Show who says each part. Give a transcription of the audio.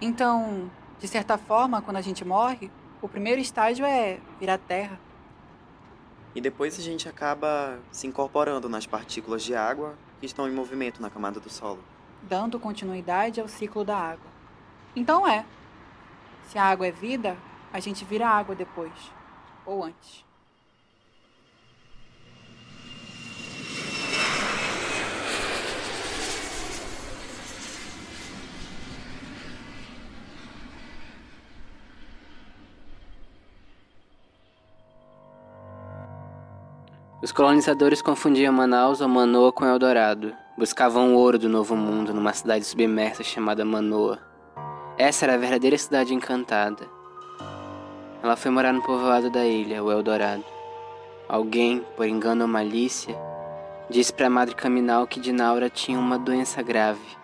Speaker 1: Então, de certa forma, quando a gente morre, o primeiro estágio é virar terra.
Speaker 2: E depois a gente acaba se incorporando nas partículas de água que estão em movimento na camada do solo.
Speaker 1: Dando continuidade ao ciclo da água. Então é. Se a água é vida, a gente vira água depois. Ou antes.
Speaker 3: Os colonizadores confundiam Manaus ou Manoa com Eldorado. Buscavam o ouro do Novo Mundo numa cidade submersa chamada Manoa. Essa era a verdadeira cidade encantada. Ela foi morar no povoado da ilha, o Eldorado. Alguém, por engano ou malícia, disse para a Madre Caminal que Dinaura tinha uma doença grave.